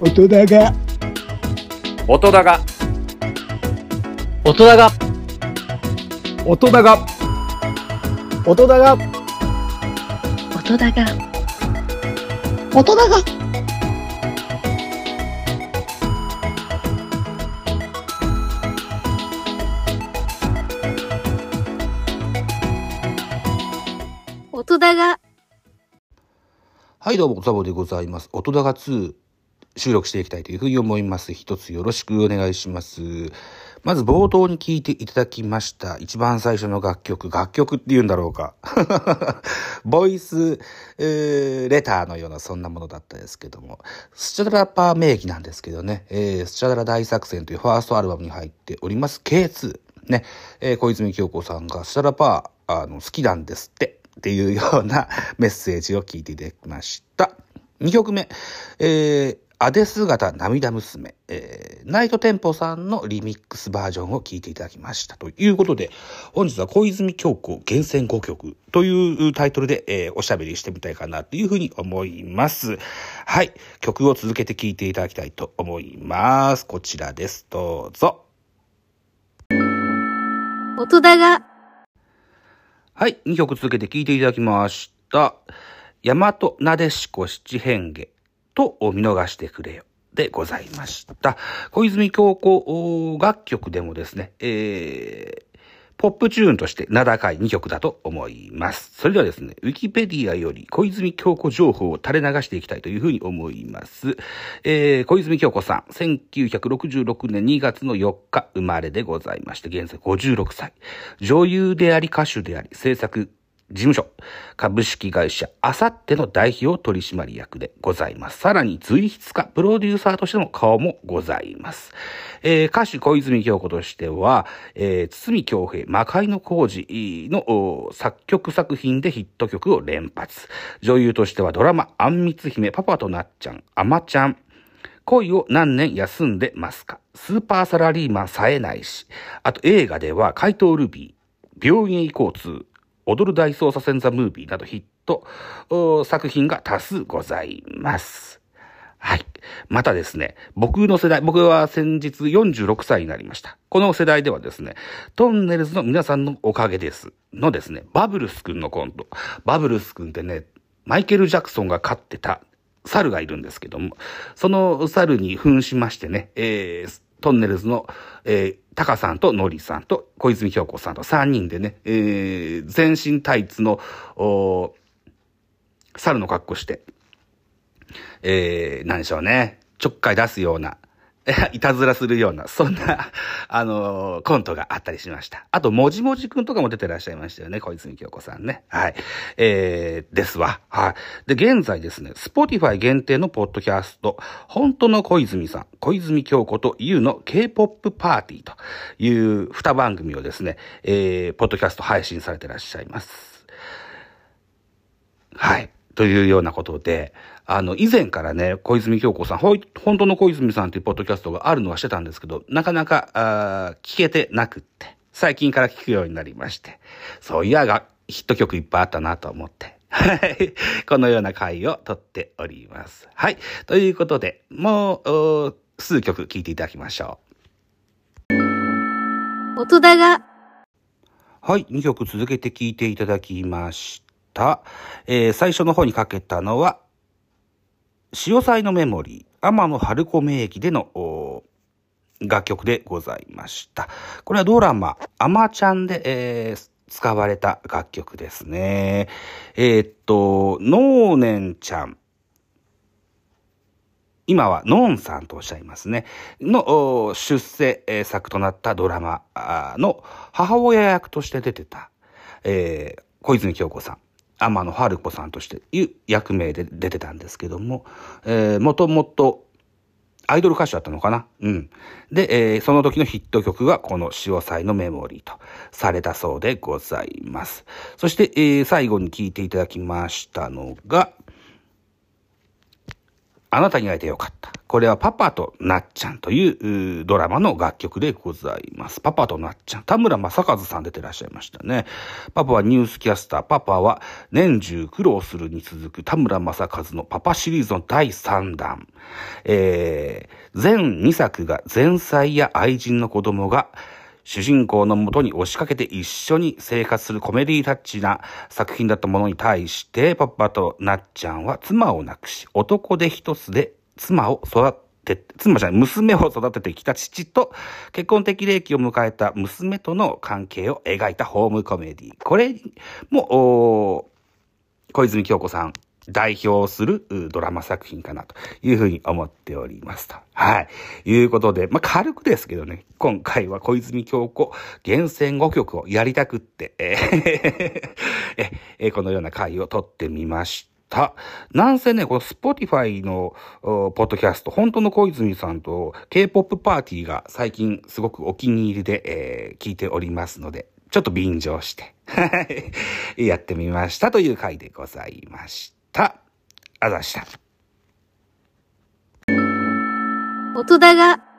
音だが。音だが。音だが。音だが。音だが。音だが。音だが。音だが。はい、どうも、ザボでございます。音高2収録していきたいというふうに思います。一つよろしくお願いします。まず冒頭に聴いていただきました。一番最初の楽曲。楽曲って言うんだろうか。ボイス、えーレターのようなそんなものだったですけども。スチャダラパー名義なんですけどね。えースチャダラ大作戦というファーストアルバムに入っております。K2。ね。えー小泉京子さんがスチャダラパー、あの、好きなんですって。っていうようなメッセージを聞いていただきました。2曲目、えー、アデ姿涙娘、えー、ナイトテンポさんのリミックスバージョンを聞いていただきました。ということで、本日は小泉京子厳選5曲というタイトルで、えーおしゃべりしてみたいかなというふうに思います。はい。曲を続けて聴いていただきたいと思います。こちらです。どうぞ。音だがはい、2曲続けて聴いていただきました。大和なでしこ七変化と見逃してくれよ。でございました。小泉京子楽曲でもですね、えー、ポップチューンとして名高い2曲だと思います。それではですね、ウィキペディアより小泉京子情報を垂れ流していきたいというふうに思います。えー、小泉京子さん、1966年2月の4日生まれでございまして、現在56歳。女優であり歌手であり、制作事務所、株式会社、あさっての代表取締役でございます。さらに、随筆家、プロデューサーとしての顔もございます。えー歌手小泉京子としては、えー堤京平、魔界の工事の作曲作品でヒット曲を連発。女優としてはドラマ、あんみつ姫、パパとなっちゃん、あまちゃん、恋を何年休んでますか？スーパーサラリーマン冴えないし。あと映画では怪盗ルビー、病院へ行こう2、踊る大捜査線ザムービーなどヒット作品が多数ございます。はい。またですね、僕の世代、僕は先日46歳になりました。この世代ではですね、トンネルズの皆さんのおかげです。のですね、バブルス君のコント。バブルス君ってね、マイケル・ジャクソンが飼ってた猿がいるんですけども、その猿に扮しましてね、えー、トンネルズの、えー、タカさんとノリさんと小泉今日子さんと3人でね、えー、全身タイツの、お猿の格好して、えー、何でしょうね、ちょっかい出すような、いたずらするような、そんな、あのーコントがあったりしました。あと、もじもじくんとかも出てらっしゃいましたよね、小泉今日子さんね。はい。えー、ですわ。はい。で、現在ですね、スポティファイ限定のポッドキャスト、本当の小泉さん、小泉京子と YOU の K-POP パーティーという二番組をですね、えー、ポッドキャスト配信されてらっしゃいます。はい。というようなことで、あの、以前からね、小泉京子さん、ほい本当の小泉さんというポッドキャストがあるのはしてたんですけど、なかなか、あー聞けてなくって、最近から聞くようになりまして、そういやが、ヒット曲いっぱいあったなと思って、はい。このような回を撮っております。はい。ということで、もう、数曲聴いていただきましょう。音だがはい、2曲続けて聴いていただきました。えー最初の方にかけたのは、潮祭のメモリー、天野春子名義での楽曲でございました。これはドラマ、アマちゃんで、えー使われた楽曲ですね。えーっと、ノーネンちゃん。今はノンさんとおっしゃいますね。の出世作となったドラマの母親役として出てた、えー小泉京子さん。天野春子さんとしていう役名で出てたんですけども、えー、もともとアイドル歌手だったのかな？うん。で、えーその時のヒット曲がこの潮祭のメモリーとされたそうでございます。そして、えー最後に聴いていただきましたのが、あなたに会えてよかった。これはパパとなっちゃんというドラマの楽曲でございます。パパとなっちゃん。田村正和さん出てらっしゃいましたね。パパはニュースキャスター。パパは年中苦労するに続く田村正和のパパシリーズの第3弾。えー、全2作が前妻や愛人の子供が主人公のもとに押しかけて一緒に生活するコメディタッチな作品だったものに対して、パパとなっちゃんは妻を亡くし、男で一つで妻を育て、妻じゃない、娘を育ててきた父と結婚的齢期を迎えた娘との関係を描いたホームコメディ。これも、小泉京子さん代表するドラマ作品かなというふうに思っておりますと。はい。いうことで、まあ、軽くですけどね、今回は小泉京子厳選5曲をやりたくって、えーええーこのような回を撮ってみました。なんせね、この Spotify のポッドキャスト、本当の小泉さんと K-POP パーティーが最近すごくお気に入りで、えー聞いておりますので、ちょっと便乗して、やってみましたという回でございました。あざした。音だが。